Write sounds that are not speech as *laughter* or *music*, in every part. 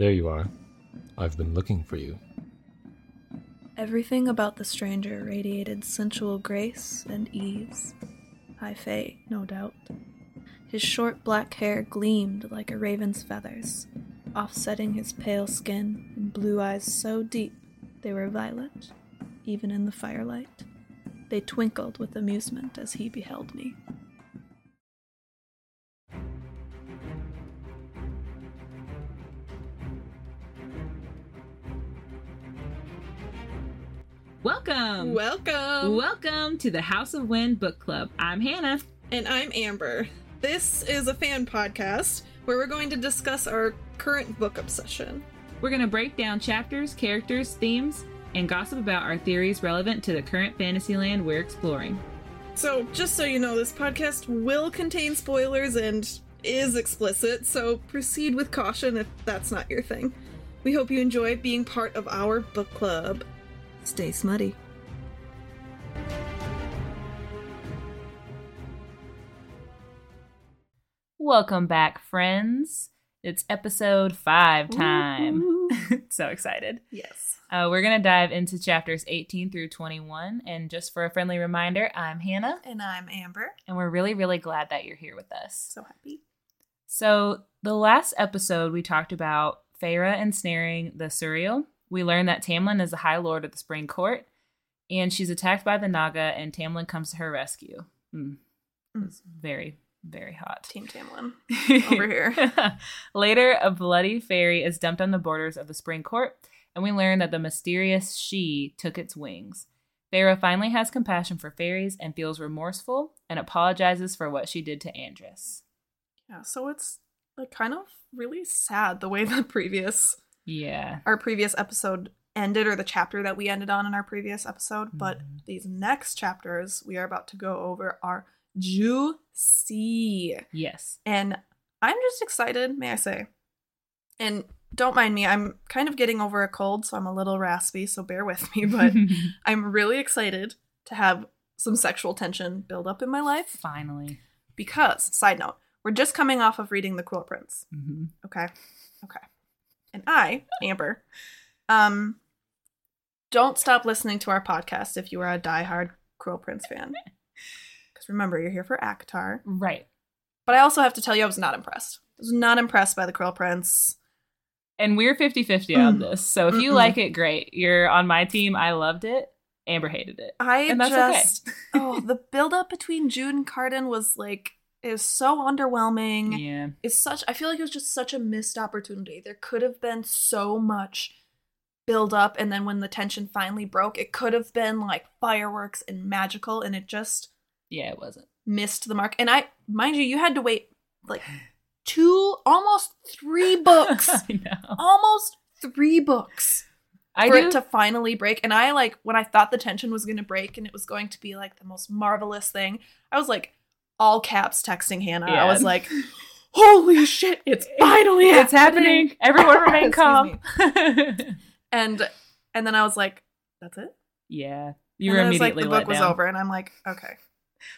There you are. I've been looking for you. Everything about the stranger radiated sensual grace and ease. High fae, no doubt. His short black hair gleamed like a raven's feathers, offsetting his pale skin and blue eyes so deep they were violet, even in the firelight. They twinkled with amusement as he beheld me. Welcome. Welcome. Welcome to the House of Wind Book Club. I'm Hannah. And I'm Amber. This is a fan podcast where we're going to discuss our current book obsession. We're going to break down chapters, characters, themes, and gossip about our theories relevant to the current fantasy land we're exploring. So, just so you know, this podcast will contain spoilers and is explicit, so proceed with caution if that's not your thing. We hope you enjoy being part of our book club. Stay smutty. Welcome back, friends. It's episode five time. *laughs* so excited. Yes. Uh, we're going to dive into chapters 18 through 21. And just for a friendly reminder, I'm Hannah, And I'm Amber. and we're really, really glad that you're here with us. So happy. So, the last episode, we talked about Feyre ensnaring the Suriel. We learned that Tamlin is the High Lord of the Spring Court, and she's attacked by the Naga, and Tamlin comes to her rescue. Mm. Mm. It's very, very hot. Team Tamlin *laughs* over here. *laughs* Later, a bloody fairy is dumped on the borders of the Spring Court, and we learn that the mysterious she took its wings. Feyre finally has compassion for fairies and feels remorseful and apologizes for what she did to Andras. Yeah, so it's like kind of really sad the way *laughs* the previous Yeah. our previous episode ended or the chapter that we ended on in our previous episode, but Mhm. these next chapters we are about to go over are juicy. Yes. And I'm just excited, may I say. And don't mind me, I'm kind of getting over a cold, so I'm a little raspy, so bear with me, *laughs* but I'm really excited to have some sexual tension build up in my life Finally. because, side note, we're just coming off of reading The Cruel Prince. hmm Okay. Okay. And I, Amber, um, don't stop listening to our podcast if you are a diehard Cruel Prince fan. *laughs* Because remember, you're here for ACOTAR. Right. But I also have to tell you, I was not impressed. I was not impressed by the Cruel Prince. And we're 50 50 on Mm. this. So if you Mm-mm. like it, great. You're on my team. I loved it. Amber hated it. I And that's okay. just, oh, the build up between Jude and Cardan was like, was so underwhelming. Yeah. It's such, I feel like it was just such a missed opportunity. There could have been so much build up, and then when the tension finally broke, it could have been like fireworks and magical, and it just, Yeah, it wasn't. missed the mark. And I, mind you, you had to wait like two, almost three books, *laughs* I know. almost three books I for do. it to finally break. And I like when I thought the tension was going to break and it was going to be like the most marvelous thing. I was like all caps texting Hannah. I was like, "Holy shit! It's finally it's happening. Everyone *laughs* remain calm. *laughs* And and then I was like, "That's it." yeah. You and were was like immediately the book was down. over, and I'm like, "Okay."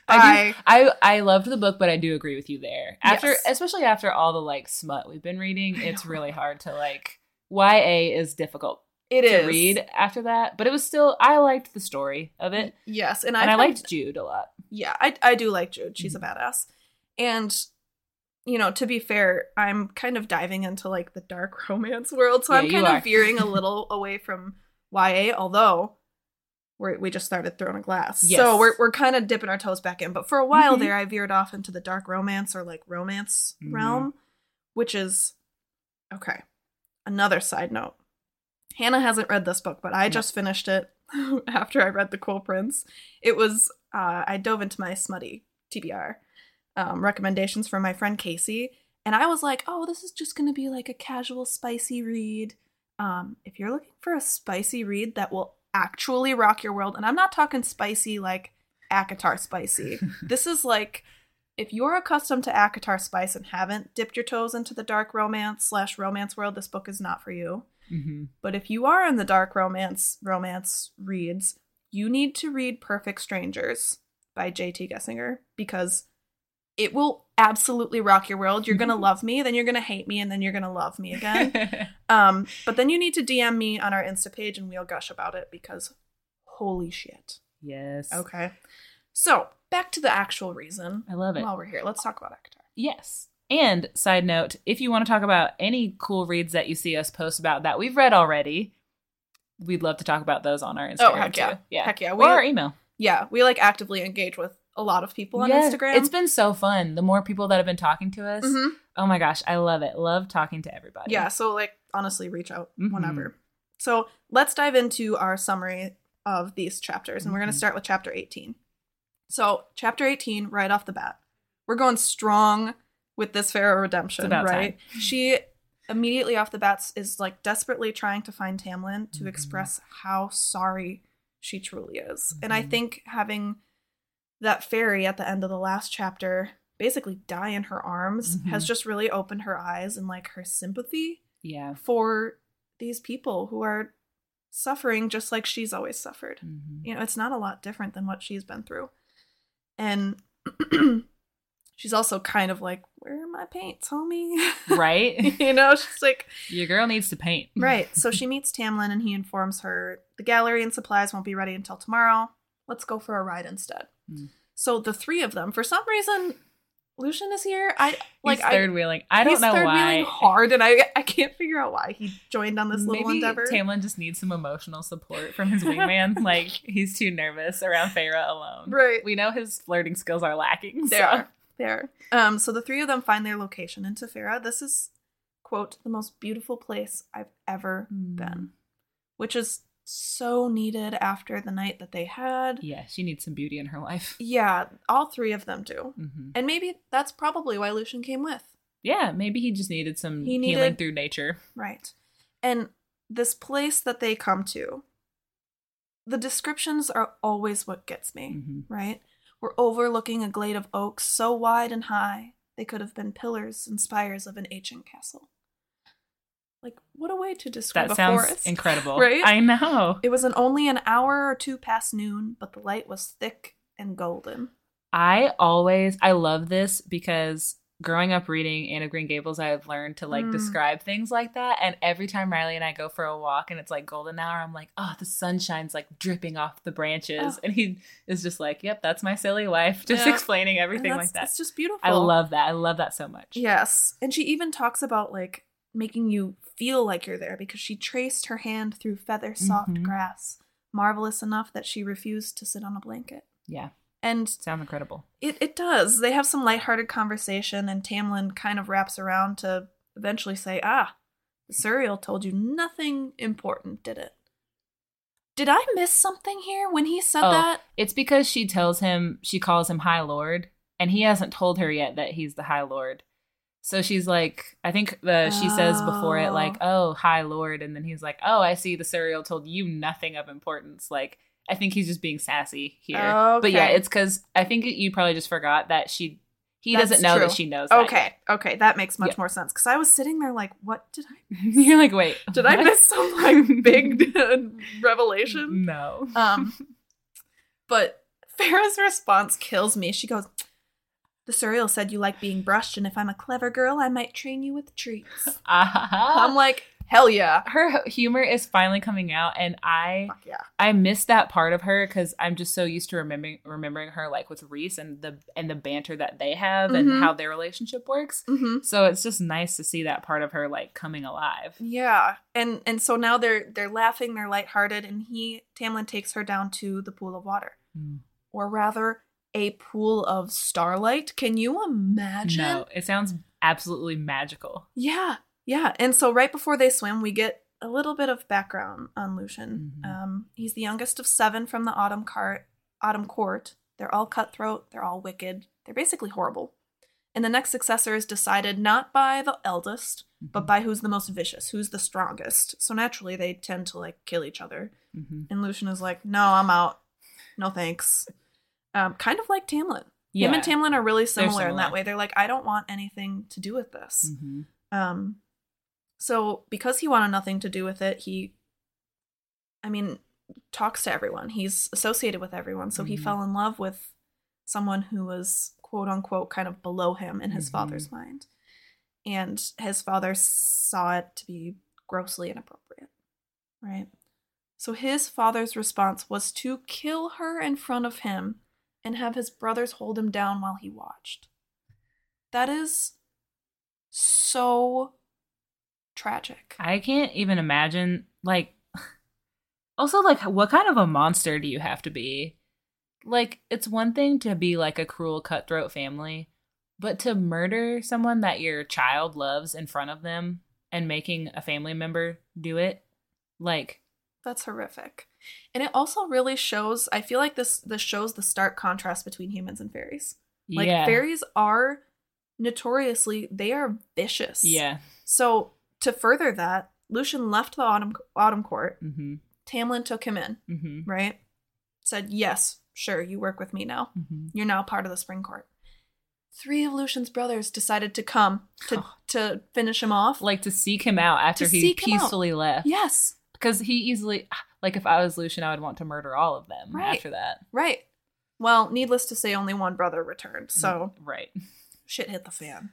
I do- I I loved the book, but I do agree with you there. After, Yes. especially after all the like smut we've been reading, it's really hard to like. YA is difficult It to is read after that, but it was still I liked the story of it, Yes, and, I and I liked Jude a lot. yeah, I I do like Jude. She's Mhm. a badass. And you know, to be fair, I'm kind of diving into like the dark *laughs* romance world, so Yeah, I'm kind of veering a *laughs* little away from YA, although we're, we just started Throne of Glass. Yes. So we're we're kind of dipping our toes back in. But for a while Mhm. there I veered off into the dark romance or like romance Mhm. realm, which is okay. Another side note. Hannah hasn't read this book, but I No. just finished it *laughs* after I read The Cruel Prince. It was uh, I dove into my smutty TBR um, recommendations from my friend Casey, and I was like, "Oh, this is just going to be like a casual, spicy read." Um, if you're looking for a spicy read that will actually rock your world, and I'm not talking spicy like ACOTAR spicy. *laughs* this is like if you're accustomed to ACOTAR spice and haven't dipped your toes into the dark romance slash romance world, this book is not for you. Mm-hmm. But if you are in the dark romance romance reads, you need to read Perfect Strangers by J.T. Geissinger because it will absolutely rock your world. You're gonna love me, then you're gonna hate me, and then you're gonna love me again. *laughs* um, but then you need to DM me on our Insta page and we'll gush about it because holy shit. yes. Okay. So back to the actual reason. I love it. While we're here, let's talk about ACOTAR. Yes. And side note, if you want to talk about any cool reads that you see us post about that we've read already, we'd love to talk about those on our Instagram. Oh, heck yeah. too. Yeah. Heck yeah. or We- our email. Yeah, we like actively engage with a lot of people on Yeah, Instagram. It's been so fun. The more people that have been talking to us, Mhm. oh my gosh, I love it. Love talking to everybody. Yeah, so like honestly, reach out Mhm. whenever. So let's dive into our summary of these chapters, and we're going to start with chapter 18. So, chapter 18, right off the bat, we're going strong with this Feyre redemption, right? *laughs* She immediately off the bat is like desperately trying to find Tamlin to Mhm. express how sorry she truly is. And I Mhm. think having that fairy at the end of the last chapter basically die in her arms Mhm. has just really opened her eyes and like her sympathy Yeah. for these people who are suffering just like she's always suffered. Mhm. You know, it's not a lot different than what she's been through. And *clears throat* she's also kind of like, Where are my paints, homie? *laughs* Right? you know, she's like, Your girl needs to paint. *laughs* Right. So *laughs* she meets Tamlin and he informs her the gallery and supplies won't be ready until tomorrow. Let's go for a ride instead. Mm. So the three of them, for some reason, Lucien is here. I like He's I third wheeling. I don't he's know third why. wheeling hard, and I I can't figure out why he joined on this little Maybe endeavor. Tamlin just needs some emotional support from his wingman. *laughs* like he's too nervous around Feyre alone. Right. We know his flirting skills are lacking. They so- are. They are. Um, so the three of them find their location in Tefera. This is, quote, the most beautiful place I've ever Hmm. been, which is so needed after the night that they had. Yeah, she needs some beauty in her life. Yeah, all three of them do. hmm And maybe that's probably why Lucien came with. Yeah, maybe he just needed some He healing through nature. Right. And this place that they come to, the descriptions are always what gets me. hmm right? We're overlooking a glade of oaks so wide and high they could have been pillars and spires of an ancient castle. Like, what a way to describe That sounds forest. incredible. *laughs* Right? I know. It was an only an hour or two past noon, but the light was thick and golden. I always I love this because growing up reading Anne of Green Gables, I have learned to like Mm. describe things like that. And every time Riley and I go for a walk and it's like golden hour, I'm like, oh, the sunshine's like dripping off the branches. Oh. And he is just like, yep, that's my silly wife, *laughs* just Yeah. explaining everything like that. It's just beautiful. I love that. I love that so much. Yes. And she even talks about like making you feel like you're there because she traced her hand through feather soft Mhm. grass, marvelous enough that she refused to sit on a blanket. Yeah. And Sounds incredible. It it does. They have some lighthearted conversation, and Tamlin kind of wraps around to eventually say, "Ah, the Suriel told you nothing important, did it? Did I miss something here when he said Oh. that? It's because she tells him she calls him High Lord, and he hasn't told her yet that he's the High Lord. So she's like, I think the she says before it like, "Oh, hi, Lord," and then he's like, "Oh, I see. The Suriel told you nothing of importance." Like, I think he's just being sassy here. But yeah, it's because I think you probably just forgot that she he That's doesn't know true. that she knows. that Okay, okay, that makes much Yeah. more sense. Because I was sitting there like, what did I? *laughs* You're like, wait, Did I miss some like big *laughs* revelation? No. Um, *laughs* but Feyre's response kills me. She goes, "The Suriel said you like being brushed, and if I'm a clever girl, I might train you with treats." *laughs* I'm like, hell yeah, her humor is finally coming out, and I fuck yeah. I miss that part of her because I'm just so used to remembering remembering her like with Rhys and the and the banter that they have Mhm. and how their relationship works. Mm-hmm. So it's just nice to see that part of her like coming alive. Yeah, and and so now they're they're laughing, they're lighthearted, and he Tamlin takes her down to the pool of water, or rather, a pool of starlight. Can you imagine? No, it sounds absolutely magical. Yeah, yeah. And so right before they swim, we get a little bit of background on Lucien. Mhm. Um, he's the youngest of seven from the Autumn Cart, Autumn Court. They're all cutthroat. They're all wicked. They're basically horrible. And the next successor is decided not by the eldest, but by who's the most vicious, who's the strongest. So naturally, they tend to like kill each other. Mhm. And Lucien is like, "No, I'm out. No thanks." Um, kind of like Tamlin. Yeah. Him and Tamlin are really similar, in that way. They're like, "I don't want anything to do with this." Mhm. Um, so because he wanted nothing to do with it, he, I mean, talks to everyone. He's associated with everyone. So he Mhm. fell in love with someone who was quote unquote kind of below him in his Mhm. father's mind. And his father saw it to be grossly inappropriate, right? So his father's response was to kill her in front of him and have his brothers hold him down while he watched. That is so tragic. I can't even imagine like *laughs* also like what kind of a monster do you have to be? Like it's one thing to be like a cruel cutthroat family, but to murder someone that your child loves in front of them and making a family member do it like That's horrific. And it also really shows I feel like this this shows the stark contrast between humans and fairies. Like yeah. fairies are notoriously they are vicious. yeah. So to further that, Lucien left the autumn autumn court. Mhm. Tamlin took him in, Mhm. right? Said, "Yes, sure, you work with me now. Mhm. You're now part of the spring court." Three of Lucien's brothers decided to come to *sighs* to finish him off. Like to seek him out after To he seek him out. peacefully left. yes, Because he easily *sighs* like if I was Lucien, I would want to murder all of them Right. after that. right. Well, needless to say, only one brother returned. So Right. shit hit the fan.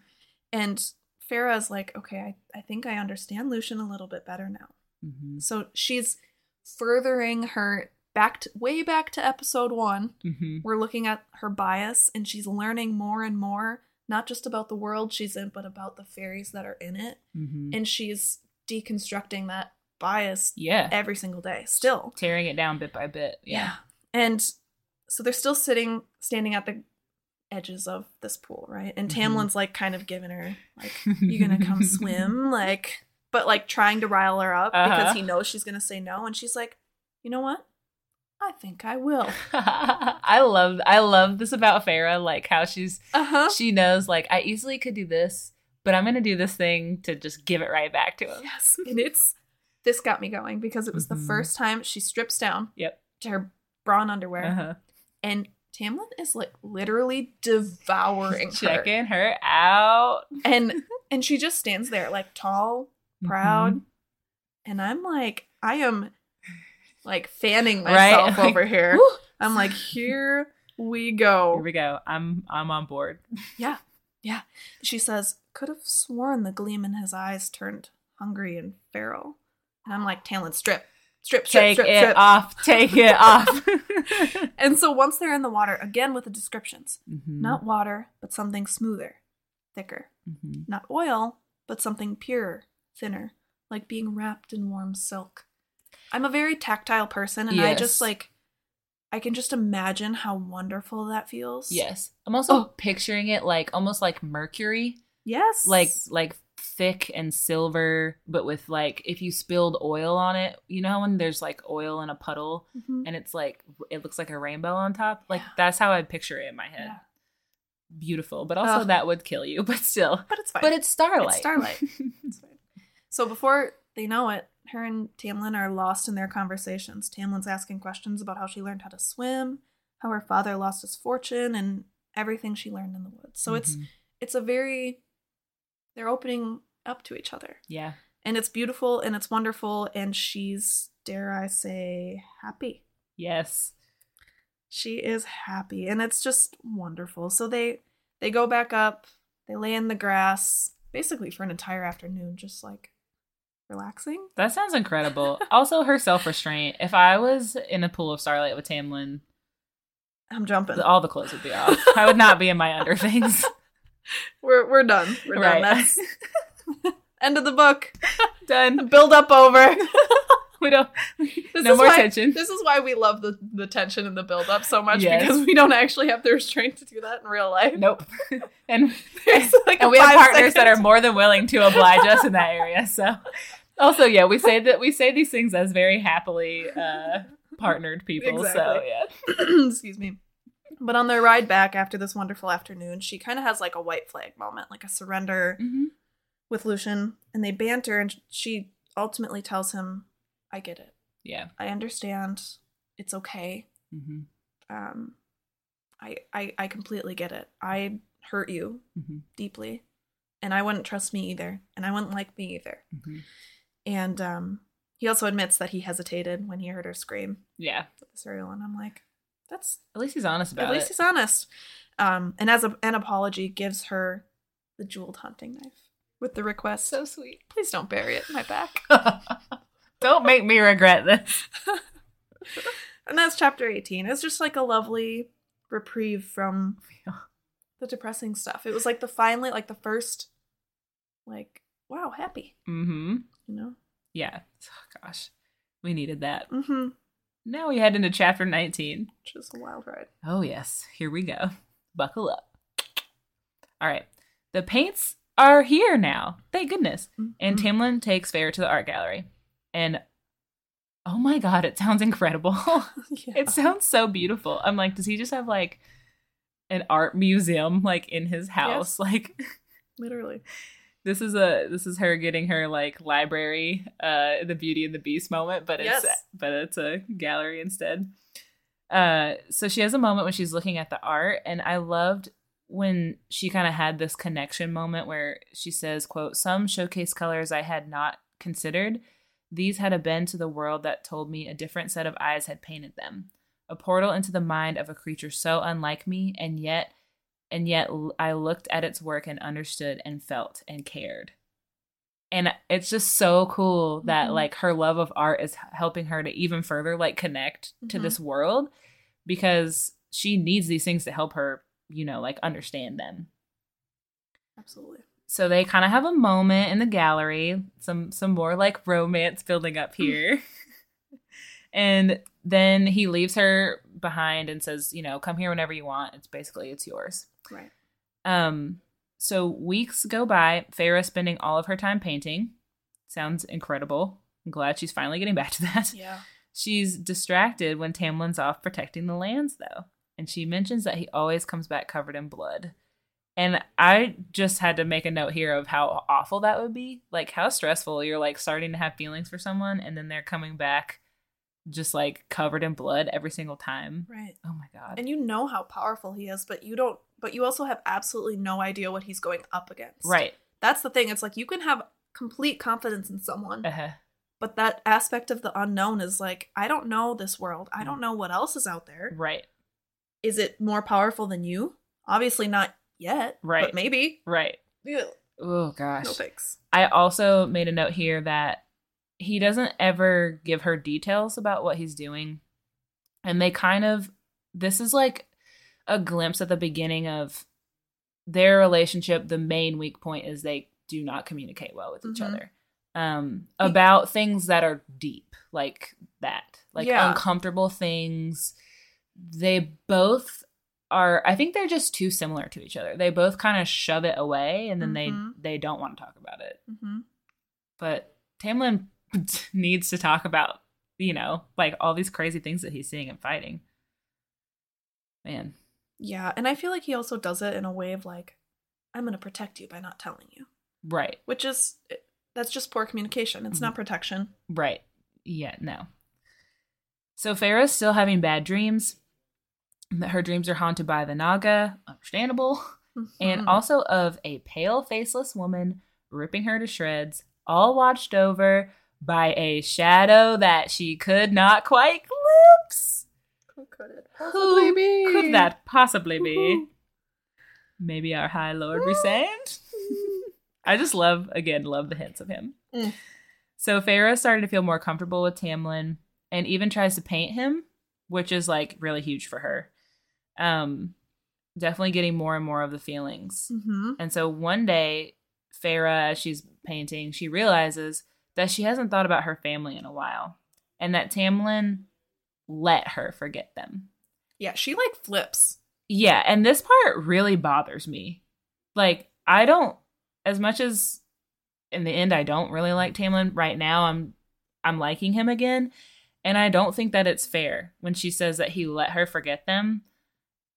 And Feyre's like, okay, I, I think I understand Lucien a little bit better now. Mhm. So she's furthering her back to, way back to episode one. Mhm. We're looking at her bias and she's learning more and more, not just about the world she's in, but about the fairies that are in it. Mhm. And she's deconstructing that bias Yeah. every single day still. Tearing it down bit by bit. Yeah. And so they're still sitting, standing at the edges of this pool, right? And Mhm. Tamlin's like kind of giving her, like, you gonna come *laughs* swim? Like, but like trying to rile her up Uh-huh. because he knows she's gonna say no. And she's like, you know what? I think I will. *laughs* I love I love this about Feyre, like how she's Uh huh. she knows like I easily could do this, but I'm gonna do this thing to just give it right back to him. Yes. And it's, this got me going because it was Mhm. the first time she strips down Yep. to her bra and underwear. Uh-huh. And Tamlin is like literally devouring *laughs* her. Checking her out. And *laughs* and she just stands there like tall, proud. Mhm. And I'm like, I am like fanning Right? *laughs* myself Like, over here. Woo! I'm like, here we go. Here we go. I'm I'm on board. Yeah. Yeah. She says, could have sworn the gleam in his eyes turned hungry and feral. And I'm like, Talon, strip. Strip, strip, Take strip, it strip. off. Take it *laughs* off. *laughs* And so once they're in the water, again with the descriptions, Mhm. not water, but something smoother, thicker. Mhm. Not oil, but something purer, thinner, like being wrapped in warm silk. I'm a very tactile person, and I just like, I can just imagine how wonderful that feels. Yes. I'm also Oh. picturing it like almost like mercury. Yes. like like thick and silver but with like if you spilled oil on it you know when there's like oil in a puddle Mhm. and it's like it looks like a rainbow on top like Yeah. that's how i picture it in my head Yeah. beautiful but also Ugh. that would kill you *laughs* but still But it's fine. but it's starlight It's starlight. *laughs* It's fine. So before they know it, her and Tamlin are lost in their conversations. Tamlin's asking questions about how she learned how to swim, how her father lost his fortune, and everything she learned in the woods. So it's Mhm. it's a very they're opening up to each other. yeah And it's beautiful and it's wonderful and she's dare I say happy. yes She is happy and it's just wonderful. So they they go back up, they lay in the grass basically for an entire afternoon just like relaxing. that sounds incredible *laughs* also her self-restraint if i was in a pool of starlight with tamlin I'm jumping. all the clothes would be off i would not be in my under things *laughs* We're we're done. We're done. That's *laughs* *laughs* end of the book. *laughs* done *laughs* Build up over. we don't This no more why, tension This is why we love the the tension and the build up so much Yes. because we don't actually have the restraint to do that in real life. Nope. and There's like and we have partners that are more than willing to oblige us in that area. So also, yeah, we say that we say these things as very happily uh, partnered people. So yeah. *clears throat* Excuse me. But on their ride back after this wonderful afternoon, she kind of has like a white flag moment, like a surrender Mm-hmm. With Lucien, and they banter, and she ultimately tells him, "I get it. Yeah. I understand. It's okay. Mm-hmm. Um, I I I completely get it. I hurt you Mm-hmm. deeply, and I wouldn't trust me either, and I wouldn't like me either." Mm-hmm. And um, he also admits that he hesitated when he heard her scream Yeah. with the Suriel, and I'm like, That's At least he's honest about at least it. he's honest. Um, and as a, an apology, gives her the jeweled hunting knife with the request. so sweet. please don't bury it in my back. *laughs* Don't make me regret this. *laughs* and that's chapter 18. It's just like a lovely reprieve from the depressing stuff. It was like the finally, like the first, like, wow, happy, Mm-hmm. you know? Yeah. Oh, gosh. We needed that. Mm-hmm. Now we head into chapter 19. Which is a wild ride. Oh, yes. Here we go. Buckle up. All right. The paints are here now. Thank goodness. And Mhm. Tamlin takes Feyre to the art gallery. And oh my God, it sounds incredible. *laughs* yeah. it sounds so beautiful. I'm like, does he just have like an art museum like in his house? *laughs* Like literally. this is a this is her getting her like library uh the beauty and the beast moment but it's Yes. but it's a gallery instead uh so she has a moment when she's looking at the art and i loved when she kind of had this connection moment where she says quote some showcase colors i had not considered these had a bend to the world that told me a different set of eyes had painted them a portal into the mind of a creature so unlike me and yet and yet I looked at its work and understood and felt and cared. And it's just so cool that Mhm. like her love of art is helping her to even further like connect to Mhm. this world because she needs these things to help her, you know, like understand them. Absolutely. So they kind of have a moment in the gallery, some some more like romance building up *laughs* here. and then he leaves her behind and says, you know, come here whenever you want. It's basically it's yours. Right. Um, so weeks go by, Feyre spending all of her time painting. Sounds incredible. I'm glad she's finally getting back to that. Yeah. She's distracted when Tamlin's off protecting the lands, though, and she mentions that he always comes back covered in blood. And I just had to make a note here of how awful that would be. Like, how stressful you're like starting to have feelings for someone, and then they're coming back just like covered in blood every single time. Right. Oh my God. And you know how powerful he is, but you don't but you also have absolutely no idea what he's going up against. right. That's the thing. It's like you can have complete confidence in someone, Uh-huh. but that aspect of the unknown is like, I don't know this world. I don't know what else is out there. Right. Is it more powerful than you? Obviously not yet. Right. But maybe. Right. Ew. Oh gosh. No thanks. I also made a note here that he doesn't ever give her details about what he's doing. And they kind of this is like a glimpse at the beginning of their relationship. The main weak point is they do not communicate well with each Mhm. other. Um about things that are deep, like that. Like Yeah. uncomfortable things. They both are I think they're just too similar to each other. They both kind of shove it away and then Mhm. they they don't want to talk about it hmm but Tamlin *laughs* needs to talk about, you know, like all these crazy things that he's seeing and fighting. Man, Yeah. And I feel like he also does it in a way of like, I'm going to protect you by not telling you, right, which is, that's just poor communication. It's Mhm. not protection. right. Yeah, no. So Feyre's still having bad dreams. That her dreams are haunted by the Naga, understandable, *laughs* and Mhm. also of a pale, faceless woman ripping her to shreds, all watched over by a shadow that she could not quite glimpse. Who could it Who possibly be? could that possibly be? Woohoo. Maybe our High Lord Rhysand? *laughs* I just love, again, love the hints of him. Mm. So Feyre started to feel more comfortable with Tamlin and even tries to paint him, which is like really huge for her. Um, definitely getting more and more of the feelings. Mhm. And so one day, Feyre, as she's painting, she realizes that she hasn't thought about her family in a while and that Tamlin let her forget them. Yeah, she like flips. Yeah, and this part really bothers me. Like, I don't as much as in the end I don't really like Tamlin right now, I'm I'm liking him again. And I don't think that it's fair when she says that he let her forget them.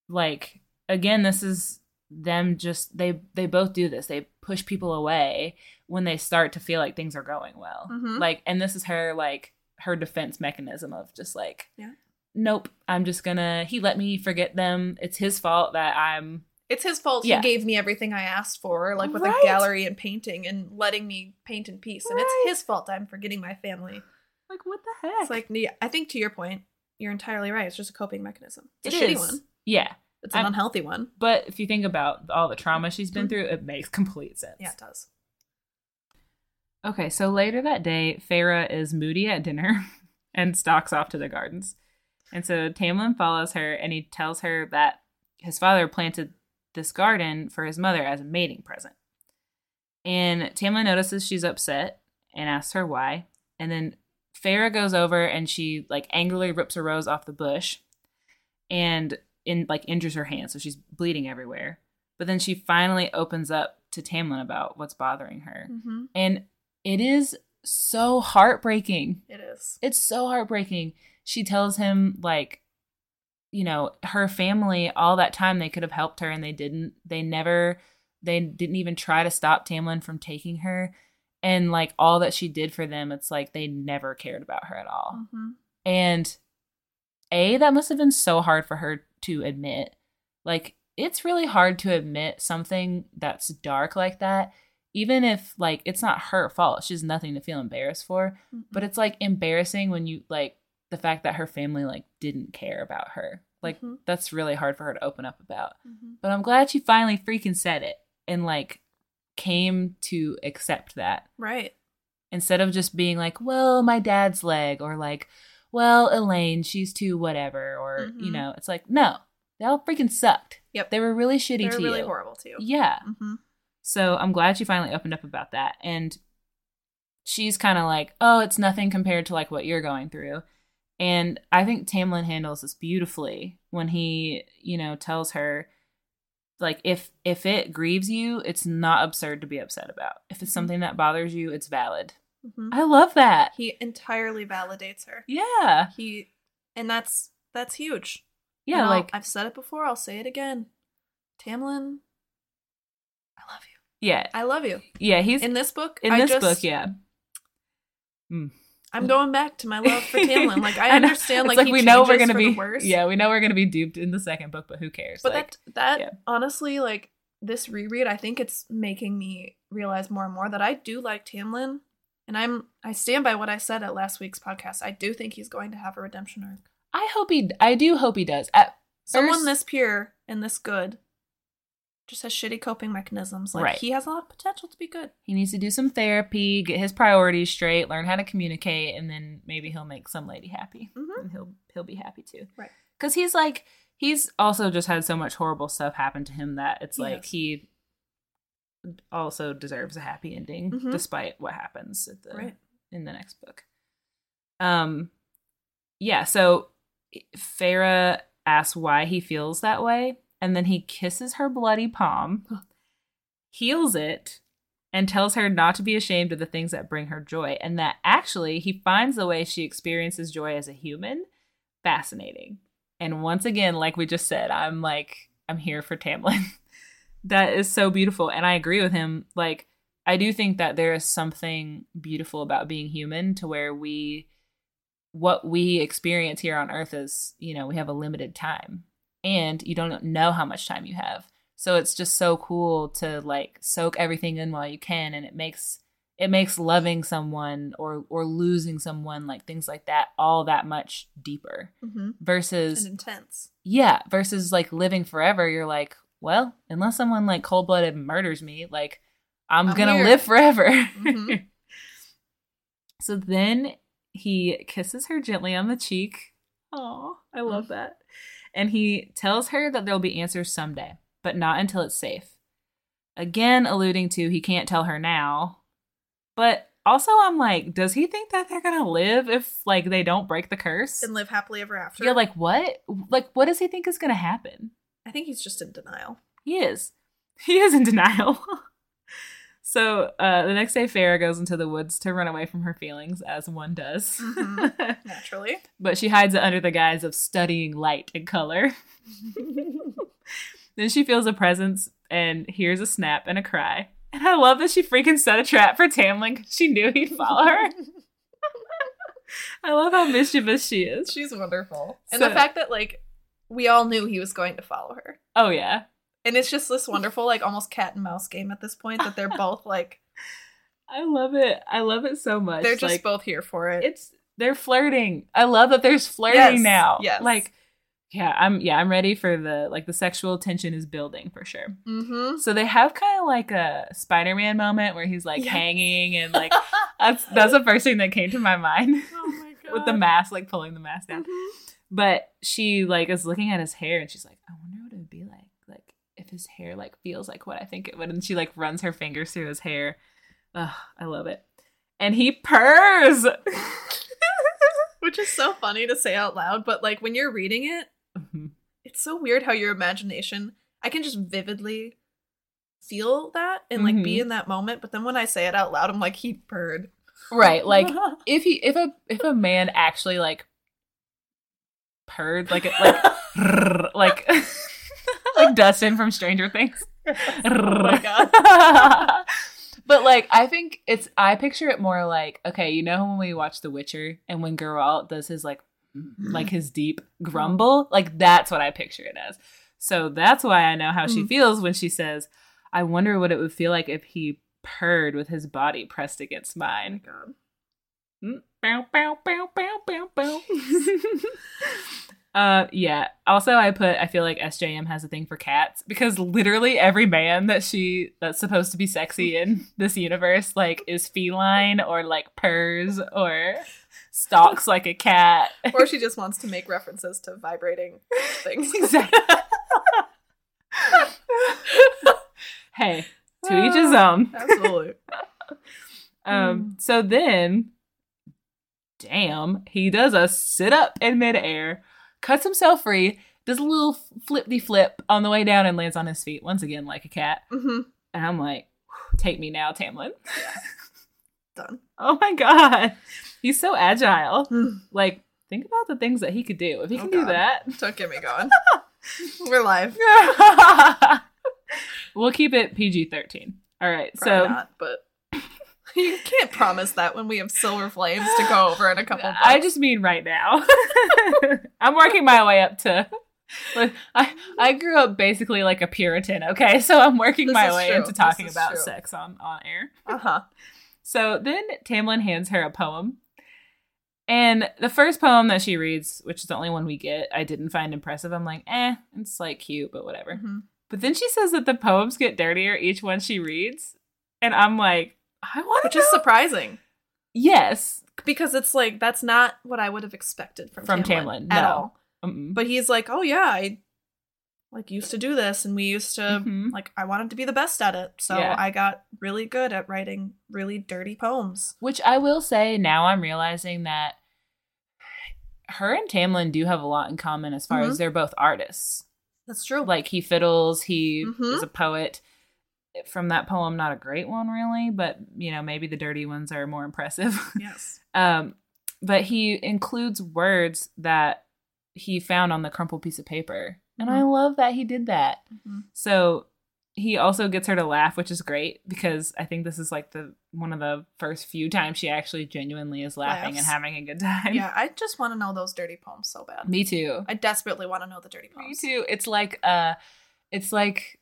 Like, again, this is them just they they both do this. They push people away when they start to feel like things are going well. Mhm. Like, and this is her like her defense mechanism of just like Yeah. nope, I'm just gonna, he let me forget them. It's his fault that I'm, It's his fault Yeah. he gave me everything I asked for, like with Right. a gallery and painting and letting me paint in peace. And it's his fault I'm forgetting my family. like, what the heck? It's like, I think to your point, you're entirely right. It's just a coping mechanism. It's It a shitty is. one. Yeah. It's an I'm- unhealthy one. But if you think about all the trauma she's been Mhm. through, it makes complete sense. Yeah, it does. Okay, so later that day, Feyre is moody at dinner *laughs* and stalks off to the gardens. And so Tamlin follows her and he tells her that his father planted this garden for his mother as a mating present. And Tamlin notices she's upset and asks her why. And then Feyre goes over and she like angrily rips a rose off the bush and in like injures her hand, so she's bleeding everywhere. But then she finally opens up to Tamlin about what's bothering her. Mm-hmm. And it is so heartbreaking. It is. It's so heartbreaking. She tells him, like, you know, her family, all that time they could have helped her and they didn't. They never, they didn't even try to stop Tamlin from taking her. And like all that she did for them, it's like they never cared about her at all. Mm-hmm. And A, that must have been so hard for her to admit. Like, it's really hard to admit something that's dark like that, even if, like, it's not her fault. She has nothing to feel embarrassed for. But it's, like, embarrassing when you, like, the fact that her family, like, didn't care about her. Like, Mhm. that's really hard for her to open up about. Mhm. But I'm glad she finally freaking said it and, like, came to accept that right. instead of just being like, well, my dad's leg, or like, well, Elain, she's too whatever, or you Mhm. know, it's like, no, they all freaking sucked. Yep. They were really shitty They're to really you. horrible to you. Yeah. Mm-hmm. So I'm glad she finally opened up about that. And she's kind of like, oh, it's nothing compared to like what you're going through. And I think Tamlin handles this beautifully when he, you know, tells her like if if it grieves you, it's not absurd to be upset about. If it's Mhm. something that bothers you, it's valid. Mm-hmm. I love that. He entirely validates her. Yeah. He, and that's that's huge. Yeah, like I've said it before. I'll say it again. Tamlin, I love you. yeah. I love you. Yeah, he's in, this book, in this just, book, yeah. I'm going back to my love for *laughs* Tamlin. Like I understand. Like, he we know we're gonna be worse. Yeah, we know we're gonna be duped in the second book, but who cares? But like that that yeah. honestly, like this reread, I think it's making me realize more and more that I do like Tamlin, and I'm I stand by what I said at last week's podcast. I do think he's going to have a redemption arc. I hope he I do hope he does. At Someone first- this pure and this good just has shitty coping mechanisms. Like Right. he has a lot of potential to be good. he needs to do some therapy, get his priorities straight, learn how to communicate, and then maybe he'll make some lady happy. Mhm. And he'll he'll be happy too. Right. Because he's like he's also just had so much horrible stuff happen to him that it's like he also deserves a happy ending Mhm. despite what happens at the Right. in the next book. Um yeah, so Feyre asks why he feels that way, and then he kisses her bloody palm, heals it, and tells her not to be ashamed of the things that bring her joy, and that actually he finds the way she experiences joy as a human fascinating. And once again, like we just said, I'm like, I'm here for Tamlin. *laughs* that is so beautiful. And I agree with him. Like, I do think that there is something beautiful about being human to where we, what we experience here on earth is, you know, we have a limited time and you don't know how much time you have. So it's just so cool to like soak everything in while you can. And it makes, it makes loving someone or or losing someone like things like that all that much deeper Mm-hmm. versus And intense. yeah versus like living forever you're like well unless someone like cold-blooded murders me like i'm, I'm gonna here. live forever. Mhm. *laughs* so then he kisses her gently on the cheek. Oh i love that. And he tells her that there'll be answers someday but not until it's safe. Again alluding to he can't tell her now. But also i'm like does he think that they're gonna live if like they don't break the curse? And live happily ever after. you're like what? Like what does he think is gonna happen I think he's just in denial. he is. *laughs* He is in denial. *laughs* so uh, the next day, Feyre goes into the woods to run away from her feelings, as one does. Mhm. *laughs* Naturally. but she hides it under the guise of studying light and color. then she feels a presence and hears a snap and a cry. And I love that she freaking set a trap for Tamlin she knew he'd follow her. I love how mischievous she is. She's wonderful. And So- the fact that like we all knew he was going to follow her. Oh, yeah. And it's just this wonderful, like almost cat and mouse game at this point that they're *laughs* both like I love it. I love it so much. they're just Like, both here for it. it's they're flirting. I love that there's flirting Yes, now. yes. Like, yeah, I'm yeah, I'm ready for the like the sexual tension is building for sure. Mm-hmm. So they have kind of like a Spider-Man moment where he's like Yes. hanging and like *laughs* that's that's the first thing that came to my mind Oh my god. *laughs* with the mask, like pulling the mask down. Mhm. But she like is looking at his hair and she's like, I wonder what it would be like, like if his hair like feels like what I think it would. And she like runs her fingers through his hair. Ugh, I love it. And he purrs. *laughs* Which is so funny to say out loud, but like when you're reading it, it's so weird how your imagination I can just vividly feel that and like be Mhm. in that moment, but then when I say it out loud, I'm like, he purred. right, like *laughs* if he if a if a man actually like purred like it like like *laughs* like Dustin from Stranger Things. oh *laughs* but like I think it's I picture it more like okay, you know when we watch The Witcher and when Geralt does his like like his deep grumble, like that's what I picture it as. So that's why I know how she Mhm. feels when she says, "I wonder what it would feel like if he purred with his body pressed against mine." God. Mm, Bow, bow, bow, bow, bow, bow. *laughs* uh, yeah. Also, I put. I feel like SJM has a thing for cats because literally every man that she that's supposed to be sexy in this universe like is feline or like purrs or stalks like a cat. *laughs* Or she just wants to make references to vibrating things. *laughs* exactly. hey, to each his own. Absolutely. Um, so then, damn, he does a sit up in midair, cuts himself free, does a little flippy flip on the way down, and lands on his feet once again like a cat. hmm And I'm like, take me now, Tamlin. Done. *laughs* oh my god, he's so agile. *sighs* Mm. Like, think about the things that he could do if he Oh, can do that. Don't get me *laughs* going. We're live. *laughs* we'll keep it PG thirteen. All right, Probably so not, but *laughs* you can't promise that when we have silver flames to go over in a couple. *laughs* I just mean right now. *laughs* I'm working my way up to. I I grew up basically like a Puritan. Okay, so I'm working This my way true. into talking about true. sex on on air. uh huh. So then Tamlin hands her a poem. And the first poem that she reads, which is the only one we get, I didn't find impressive. I'm like, eh, it's like cute, but whatever. But then she says that the poems get dirtier each one she reads. And I'm like, I want Which is surprising Yes. because it's like that's not what I would have expected from From Tamlin, Tamlin, at no. all. Mm-mm. But he's like, oh yeah, I like used to do this, and we used to Mhm. like I wanted to be the best at it, so Yeah. I got really good at writing really dirty poems. Which I will say now I'm realizing that her and Tamlin do have a lot in common as far Mhm. as they're both artists. That's true. Like he fiddles, he Mhm. is a poet. From that poem, not a great one really, but you know, maybe the dirty ones are more impressive. *laughs* yes. um, but he includes words that he found on the crumpled piece of paper. And I love that he did that. Mhm. So he also gets her to laugh, which is great because I think this is like the one of the first few times she actually genuinely is laughing and having a good time. Yeah, I just want to know those dirty poems so bad. Me too. I desperately want to know the dirty poems Me too. It's like uh it's like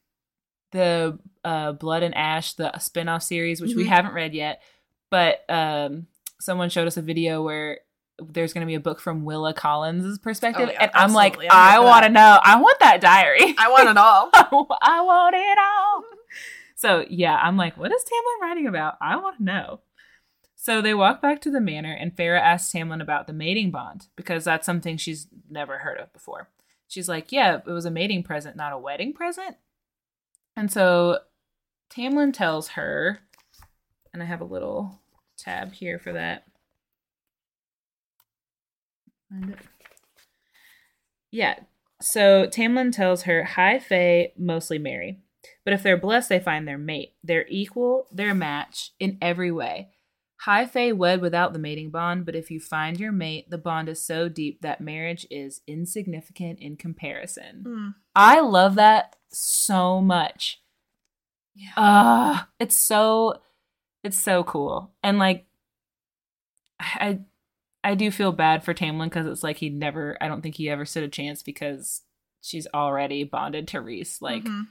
the uh Blood and Ash, the spin-off series, which we Mhm. haven't read yet. But um someone showed us a video where there's going to be a book from Willa Colyns' perspective, Oh, yeah, and I'm like. I'm I want to know. I want that diary. I want it all. *laughs* I want it all. So yeah, I'm like, what is Tamlin writing about? I want to know. So they walk back to the manor, and Feyre asks Tamlin about the mating bond because that's something she's never heard of before. She's like, yeah, it was a mating present, not a wedding present. And so Tamlin tells her, and I have a little tab here for that. Yeah. So Tamlin tells her, High, Fae mostly marry. But if they're blessed, they find their mate. They're equal, they're match in every way. High Fae wed without the mating bond, but if you find your mate, the bond is so deep that marriage is insignificant in comparison. Mm. I love that so much. Yeah. Ah, it's so it's so cool. And like I I do feel bad for Tamlin cuz it's like he never I don't think he ever stood a chance because she's already bonded to Rhys like Mhm.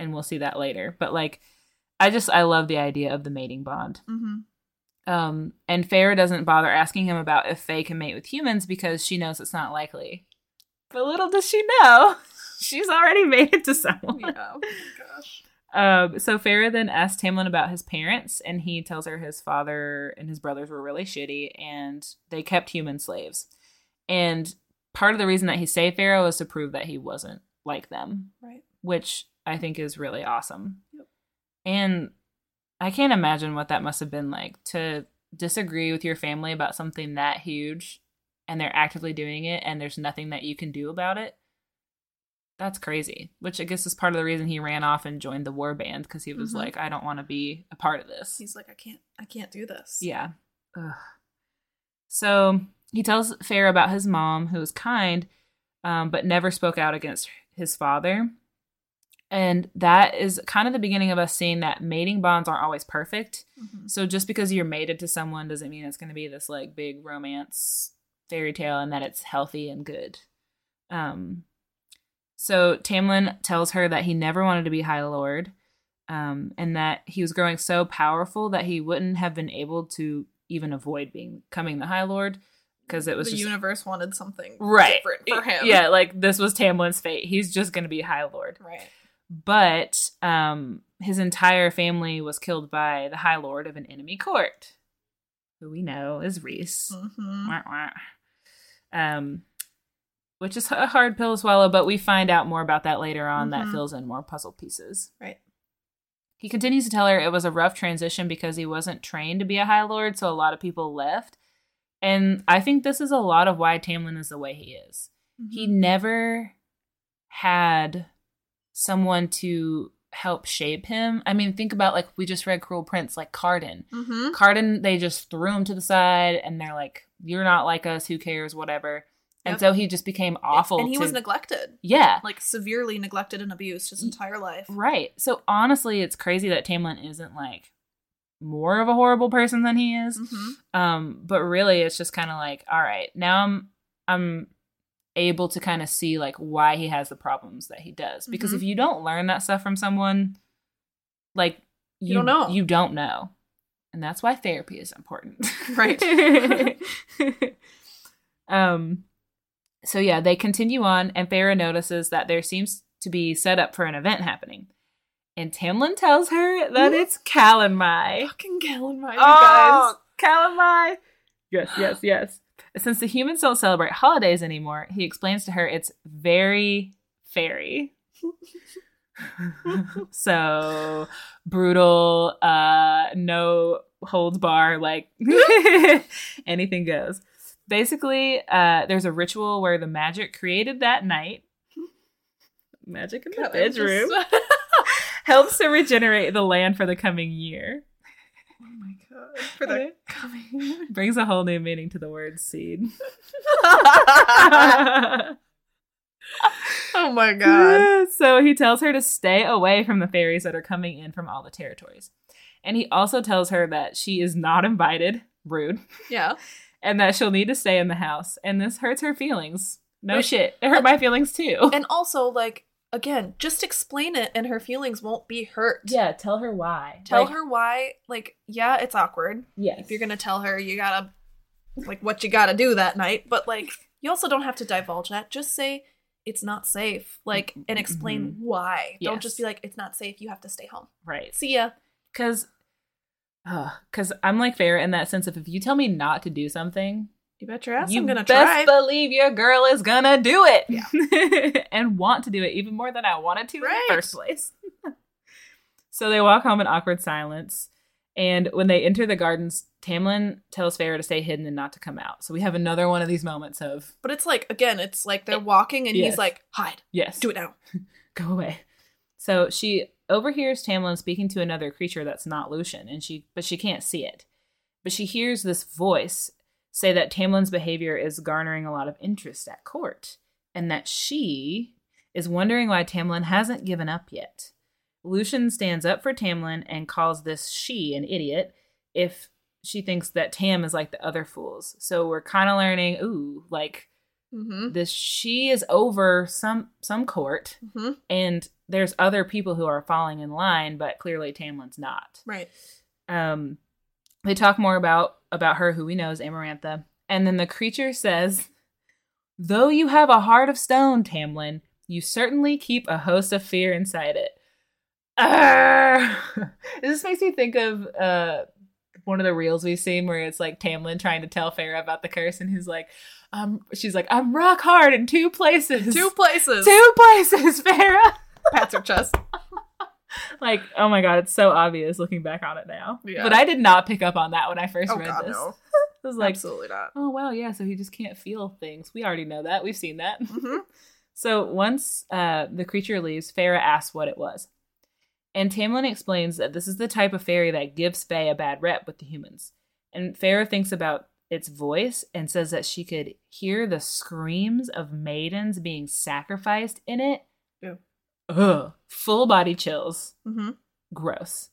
and we'll see that later. But like I just I love the idea of the mating bond. Mhm. Um, and Feyre doesn't bother asking him about if Fae can mate with humans because she knows it's not likely. But little does she know, *laughs* she's already mated to someone. Yeah. Oh gosh. Um, so Feyre then asks Tamlin about his parents, and he tells her his father and his brothers were really shitty, and they kept human slaves. And part of the reason that he saved Feyre was to prove that he wasn't like them, Right. which I think is really awesome. Yep. And I can't imagine what that must have been like to disagree with your family about something that huge, and they're actively doing it, and there's nothing that you can do about it that's crazy. Which I guess is part of the reason he ran off and joined the war band because he was Mhm. like, I don't want to be a part of this. He's like, I can't, I can't do this. Yeah. Ugh. So he tells Feyre about his mom, who was kind, um, but never spoke out against his father. And that is kind of the beginning of us seeing that mating bonds aren't always perfect. Mhm. So just because you're mated to someone doesn't mean it's going to be this like big romance fairy tale and that it's healthy and good. Um, so Tamlin tells her that he never wanted to be High Lord, um, and that he was growing so powerful that he wouldn't have been able to even avoid being becoming the High Lord because it was the just universe wanted something right different for him. Yeah, like this was Tamlin's fate. He's just going to be High Lord Right. But um his entire family was killed by the high lord of an enemy court who we know is Rhys hmm Wah, wah. um which is a hard pill to swallow but we find out more about that later on that Mhm. fills in more puzzle pieces Right. he continues to tell her it was a rough transition because he wasn't trained to be a high lord so a lot of people left and i think this is a lot of why tamlin is the way he is he Mm-hmm. never had someone to help shape him. I mean, think about like we just read Cruel Prince, like Cardan. hmm Cardan, they just threw him to the side and they're like, You're not like us, who cares, whatever. And Yep. so he just became awful. And he to- was neglected, Yeah. like severely neglected and abused his entire life. Right. So honestly, it's crazy that Tamlin isn't like more of a horrible person than he is. hmm Um, but really it's just kind of like, all right, now I'm I'm able to kind of see like why he has the problems that he does. Because Mhm. if you don't learn that stuff from someone, like You don't know. You don't know. And that's why therapy is important. Right. *laughs* um so yeah, they continue on and Feyre notices that there seems to be set up for an event happening. And Tamlin tells her that it's Calanmai. Fucking my you Oh, guys. Calanmai. Yes, yes, yes. Since the humans don't celebrate holidays anymore, he explains to her it's very fairy. *laughs* so brutal, uh, no holds bar, like *laughs* anything goes. Basically, uh, there's a ritual where the magic created that night. Magic in the bedroom *laughs* helps to regenerate the land for the coming year. *laughs* oh my god. For the coming. *laughs* *laughs* Brings a whole new meaning to the word seed. oh my god. so he tells her to stay away from the fairies that are coming in from all the territories. And he also tells her that she is not invited, rude, Yeah. and that she'll need to stay in the house. And this hurts her feelings. No shit. It hurt my feelings too. And also, like, again, just explain it and her feelings won't be hurt. yeah, tell her why. Tell Like, her why, like, yeah, it's awkward. Yes. If you're gonna tell her you gotta like what you gotta do that night, but like you also don't have to divulge that. Just say it's not safe. Like and mm-hmm. explain why. Don't just be like, it's not safe, you have to stay home. Right. See ya. Because because *sighs* I'm like Feyre in that sense of if you tell me not to do something, You bet your ass you I'm gonna best try. believe your girl is gonna do it Yeah. *laughs* and want to do it even more than I wanted to in the first place. *laughs* so they walk home in awkward silence. And when they enter the gardens, Tamlin tells Feyre to stay hidden and not to come out. So we have another one of these moments of but it's like again, it's like they're eh, walking and Yes. he's like, hide. yes, Do it now. *laughs* go away. So she overhears Tamlin speaking to another creature that's not Lucien, and she but she can't see it. But she hears this voice say that Tamlin's behavior is garnering a lot of interest at court, and that she is wondering why Tamlin hasn't given up yet. Lucien stands up for Tamlin and calls this she an idiot if she thinks that Tam is like the other fools. So we're kind of learning, ooh, like Mm-hmm. this she is over some some court Mm-hmm. and there's other people who are falling in line but clearly tamlin's not Right. um They talk more about about her, who we know is Amarantha, and then the creature says, "Though you have a heart of stone, Tamlin, you certainly keep a host of fear inside it." *laughs* This makes me think of uh, one of the reels we've seen where it's like Tamlin trying to tell Feyre about the curse, and he's like, "Um," she's like, "I'm rock hard in two places, Two places. two places, *laughs* Feyre." pats her chest. *laughs* *laughs* like, oh my god, it's so obvious looking back on it now. Yeah. But I did not pick up on that when I first Oh read god, this. no. *laughs* I was like, Absolutely not. oh wow, yeah, so he just can't feel things. We already know that. We've seen that. *laughs* Mhm. So once uh, the creature leaves, Feyre asks what it was. And Tamlin explains that this is the type of fairy that gives Fae a bad rep with the humans. And Feyre thinks about its voice and says that she could hear the screams of maidens being sacrificed in it. Ugh. Full body chills. Mhm. Gross.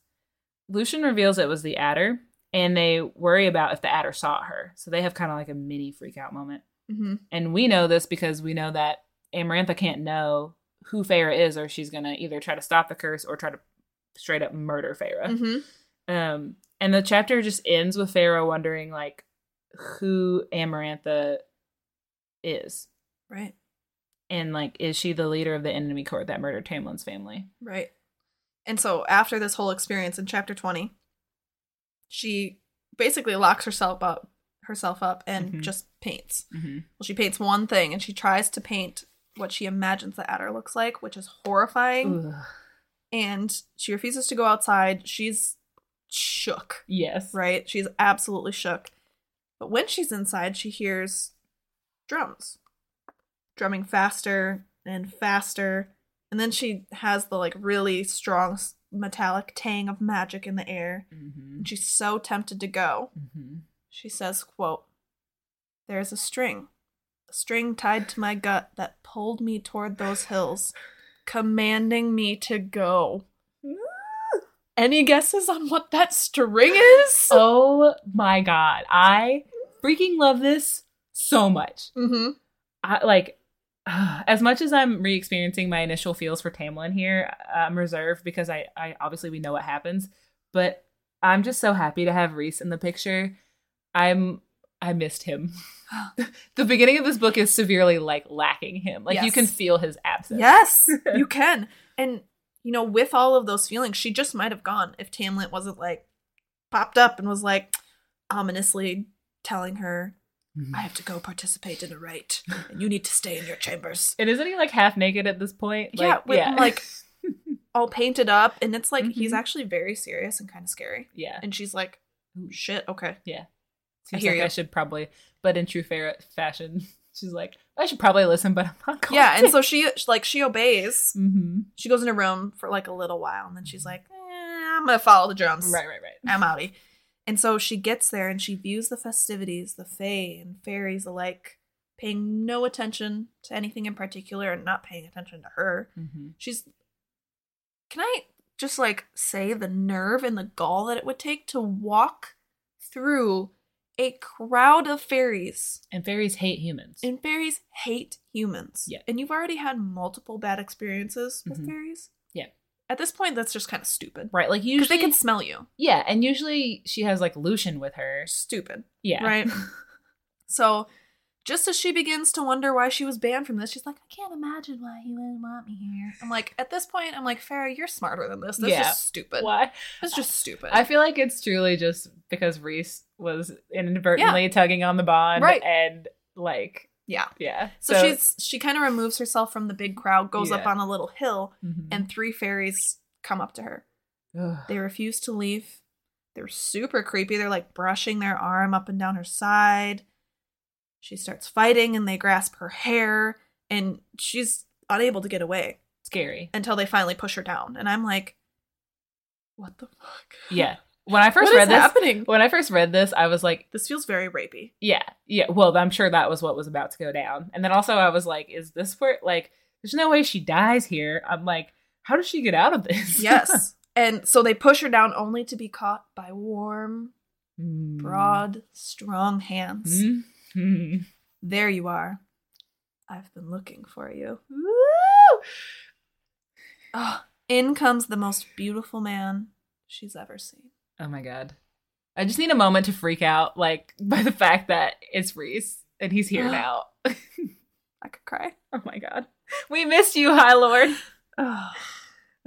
Lucien reveals it was the Attor, and they worry about if the Attor saw her. So they have kind of like a mini freak out moment. Mhm. And we know this because we know that Amarantha can't know who Feyre is, or she's gonna either try to stop the curse or try to straight up murder Feyre. Mhm. Um, and the chapter just ends with Feyre wondering like who Amarantha is, Right. And like is she the leader of the enemy court that murdered Tamlin's family? Right. And so after this whole experience in chapter 20, she basically locks herself up herself up and Mhm. just paints. Mm-hmm. Well, she paints one thing and she tries to paint what she imagines the Attor looks like, which is horrifying. And she refuses to go outside. She's shook, Yes. right? She's absolutely shook. But when she's inside, she hears drums drumming faster and faster. And then she has the like really strong metallic tang of magic in the air. Mm-hmm. And she's so tempted to go. Mm-hmm. She says, quote, There is a string, a string tied to my gut that pulled me toward those hills, commanding me to go. *laughs* Any guesses on what that string is? *laughs* Oh my god, I freaking love this so much. Mm-hmm. I like *sighs* as much as I'm re-experiencing my initial feels for Tamlin here, I'm reserved because I, I obviously we know what happens, but I'm just so happy to have Rhys in the picture. I'm I missed him. *gasps* *laughs* the beginning of this book is severely like lacking him. Like you can feel his absence. Yes, you *laughs* can. And, you know, with all of those feelings, she just might have gone if Tamlin wasn't like popped up and was like ominously telling her, I have to go participate in a rite, and you need to stay in your chambers. *laughs* And isn't he like half naked at this point? yeah, with, like *laughs* all painted up, and it's like he's Mhm. actually very serious and kind of scary. yeah. And she's like, shit, okay. Seems hear like you. I should probably, but in true Feyre fashion, *laughs* she's like, I should probably listen, but I'm not going Yeah, and so she like she obeys. hmm She goes in her room for like a little while, and then she's like, eh, "I'm gonna follow the drums. Right, right, right. I'm outie." And so she gets there and she views the festivities, the fae and fairies alike, paying no attention to anything in particular and not paying attention to her. hmm She's. Can I just like say the nerve and the gall that it would take to walk through a crowd of fairies And fairies hate humans. and fairies hate humans. Yeah. And you've already had multiple bad experiences with Mhm. fairies. Yeah. At this point, that's just kind of stupid. right, like usually they can smell you. Yeah, and usually she has like Lucien with her. Stupid. Yeah. Right? *laughs* so, just as she begins to wonder why she was banned from this, she's like, I can't imagine why he wouldn't want me here. I'm like, at this point, I'm like, Feyre, you're smarter than this. This Yeah. is stupid. Why? It's just stupid. I feel like it's truly just because Rhys was inadvertently tugging on the bond. Right. And like, yeah. yeah. So, she's she kind of removes herself from the big crowd, goes up on a little hill, Mhm. and three fairies come up to her. Ugh. They refuse to leave. They're super creepy. They're like brushing their arm up and down her side. She starts fighting and they grasp her hair and she's unable to get away scary. until they finally push her down. And I'm like, what the fuck? Yeah. When I first What read is this, happening? when I first read this, I was like, This feels very rapey. yeah, yeah. Well, I'm sure that was what was about to go down. And then also I was like, is this where like there's no way she dies here? I'm like, how does she get out of this? Yes. *laughs* and so they push her down only to be caught by warm, Mm. broad, strong hands. Mhm. There you are. I've been looking for you. Woo! Oh, in comes the most beautiful man she's ever seen. Oh my god. I just need a moment to freak out, like *laughs* by the fact that it's Rhys and he's here *gasps* now. *laughs* I could cry. oh my god, we missed you, High Lord. *sighs*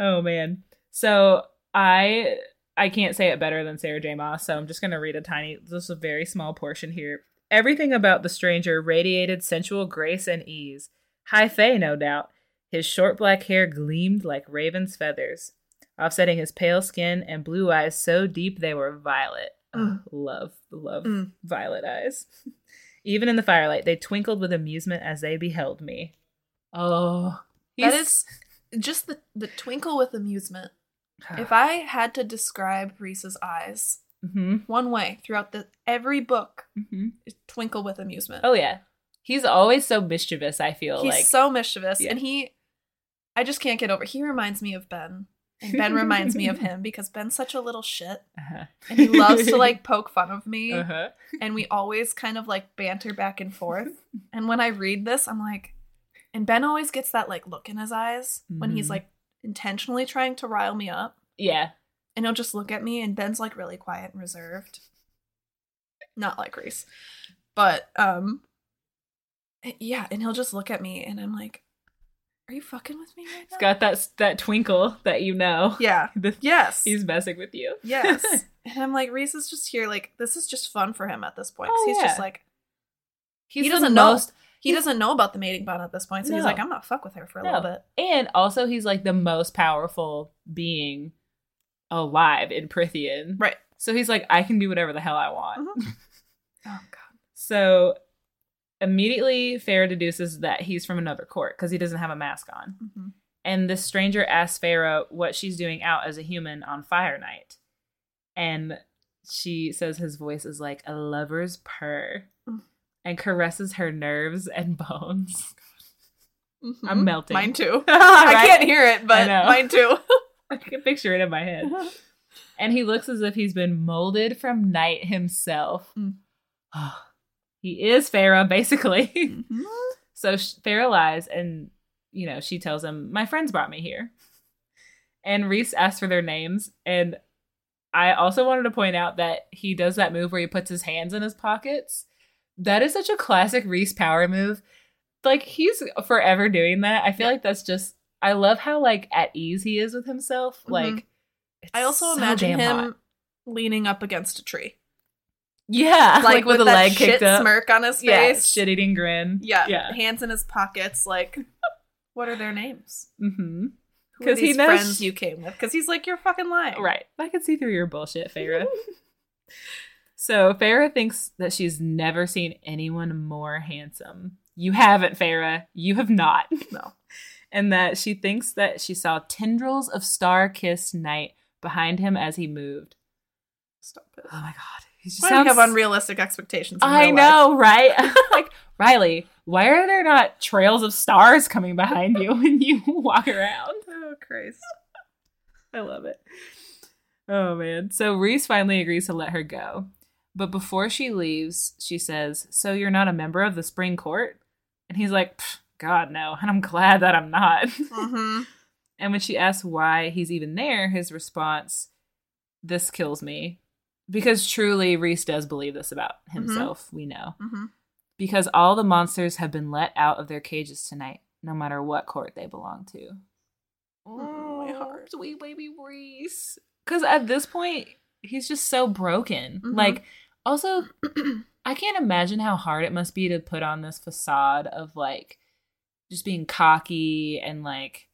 Oh man. So I I can't say it better than Sarah J. Maas, so I'm just gonna read a tiny just a very small portion here. Everything about the stranger radiated sensual grace and ease. High fae, no doubt. His short black hair gleamed like raven's feathers, offsetting his pale skin and blue eyes so deep they were violet. Mm. Oh, love, love Mm. violet eyes. *laughs* Even in the firelight, they twinkled with amusement as they beheld me. Oh, That is just the, the twinkle with amusement. *sighs* If I had to describe Rhys's eyes hmm one way throughout the every book, hmm twinkle with amusement. Oh yeah. He's always so mischievous, I feel He's like. so mischievous, Yeah. and he, I just can't get over. He reminds me of Ben, and Ben reminds me of *laughs* him because Ben's such a little shit, uh-huh. and he loves to like *laughs* poke fun of me, uh-huh. and we always kind of like banter back and forth. *laughs* And when I read this, I'm like, and Ben always gets that like look in his eyes when he's Mhm. like intentionally trying to rile me up. Yeah. and he'll just look at me and ben's like really quiet and reserved not like Rhys but um yeah and he'll just look at me and i'm like are you fucking with me right He's now got that that twinkle that you know. yeah *laughs* The- yes He's messing with you. yes *laughs* and i'm like Rhys is just here like this is just fun for him at this point. Oh, he's yeah. just like He's He doesn't know. most he doesn't know about the mating bond at this point so he's like i'm gonna fuck with her for a No. little bit and also he's like the most powerful being alive in Prythian. right So he's like, I can do whatever the hell I want. Mhm. *laughs* oh god So immediately Feyre deduces that he's from another court because he doesn't have a mask on. Mhm. And the stranger asks Feyre what she's doing out as a human on Fire Night. And she says his voice is like a lover's purr Mm. and caresses her nerves and *laughs* bones. Mhm. I'm melting. mine too *laughs* I i can't hear it but mine too *laughs* I can picture it in my head. And he looks as if he's been molded from night himself. Mm. *sighs* he is Feyre, *laughs* basically. Mhm. So Feyre lies, and you know she tells him, "My friends brought me here." And Rhys asks for their names, and I also wanted to point out that he does that move where he puts his hands in his pockets. That is such a classic Rhys power move. Like he's forever doing that. I feel Yeah. like that's just. I love how like at ease he is with himself. Mhm. Like it's I also so imagine him hot. leaning up against a tree, yeah, like, with, a that leg kicked up. smirk on his Yeah, face. shit eating grin. Yeah, yeah. hands in his pockets. Like, *laughs* what are their names? Mm-hmm. Who are 'Cause he knows- friends you came with? Because he's like, you're fucking lying. Right. I can see through your bullshit, Feyre. *laughs* so Feyre thinks that she's never seen anyone more handsome. You haven't, Feyre. You have not. *laughs* No. And that she thinks that she saw tendrils of star kissed night behind him as he moved. Stop it. Oh my god. He just Why do you sounds- have unrealistic expectations? I real life? know, right? *laughs* *laughs* like Riley, why are there not trails of stars coming behind you when you *laughs* walk around? Oh Christ. I love it. Oh man. So Rhys finally agrees to let her go. But before she leaves, she says, So you're not a member of the spring court? And he's like, God, no. And I'm glad that I'm not. Mm-hmm. and when she asks why he's even there, his response, This kills me. Because truly, Rhys does believe this about himself, we know. Mm-hmm. Because all the monsters have been let out of their cages tonight, no matter what court they belong to. Oh, my heart. Sweet baby Rhys. Because at this point, he's just so broken. Mhm. Like, also, *clears throat* I can't imagine how hard it must be to put on this facade of like just being cocky and like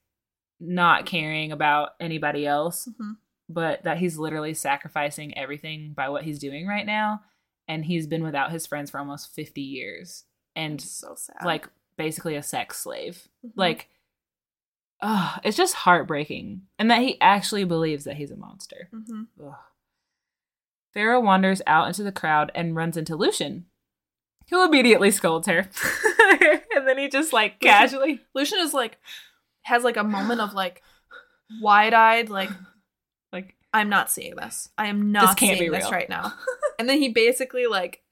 not caring about anybody else, Mm-hmm. But that he's literally sacrificing everything by what he's doing right now. And he's been without his friends for almost 50 years and so sad. like basically a sex slave. Mhm. Like, oh, it's just heartbreaking. And that he actually believes that he's a monster. Mm-hmm. Feyre wanders out into the crowd and runs into Lucien, who immediately scolds her. *laughs* and then he just like casually. Lucien is like has like a moment of like wide eyed, like Like, I'm not seeing this. I am not can't seeing this right now. *laughs* and then he basically like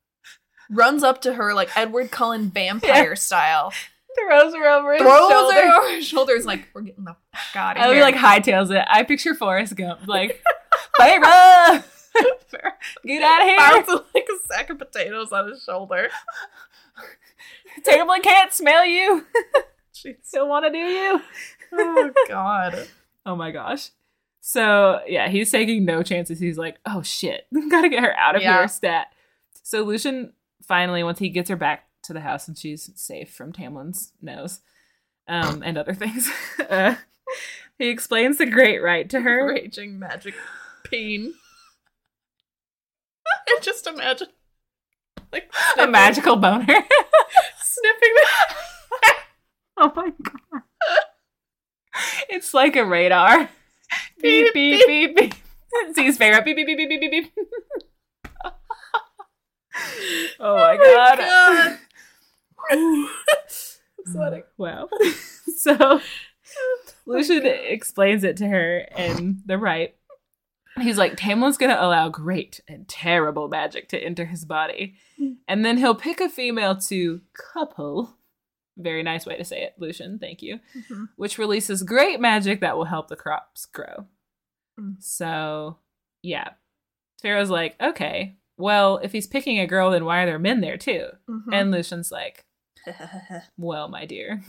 runs up to her like Edward Cullen vampire style, throws her over his throws shoulder. her over his shoulders, like we're getting the fuck out of *laughs* I here. like hightails it. I picture Forrest Gump, like, Feyre! *laughs* Get out of here. Bounces like a sack of potatoes on his shoulder. Tamlin can't smell you. Jeez. Still want to do you. Oh god. Oh my gosh. So yeah, he's taking no chances. He's like, oh shit, *laughs* gotta get her out of Yeah. here, stat. So Lucien finally, once he gets her back to the house and she's safe from Tamlin's nose, um, and other *laughs* things, uh, he explains the Great Rite to her. Raging magic pain. *laughs* and just imagine like A magical boner. sniffing the oh my god. It's like a radar. Beep, beep, beep, beep. Sees *laughs* Feyre. Beep, beep, beep, beep, beep, beep, beep. *laughs* Oh, oh my god. god. *laughs* I'm sweating. Wow. so Lucien explains it to her in the right. He's like, Tamlin's gonna allow great and terrible magic to enter his body. Mm. And then he'll pick a female to couple. Very nice way to say it, Lucien. Thank you. Mhm. Which releases great magic that will help the crops grow. Mm. So, yeah. Feyre's like, okay, well, if he's picking a girl, then why are there men there too? Mhm. And Lucien's like, *laughs* well, my dear,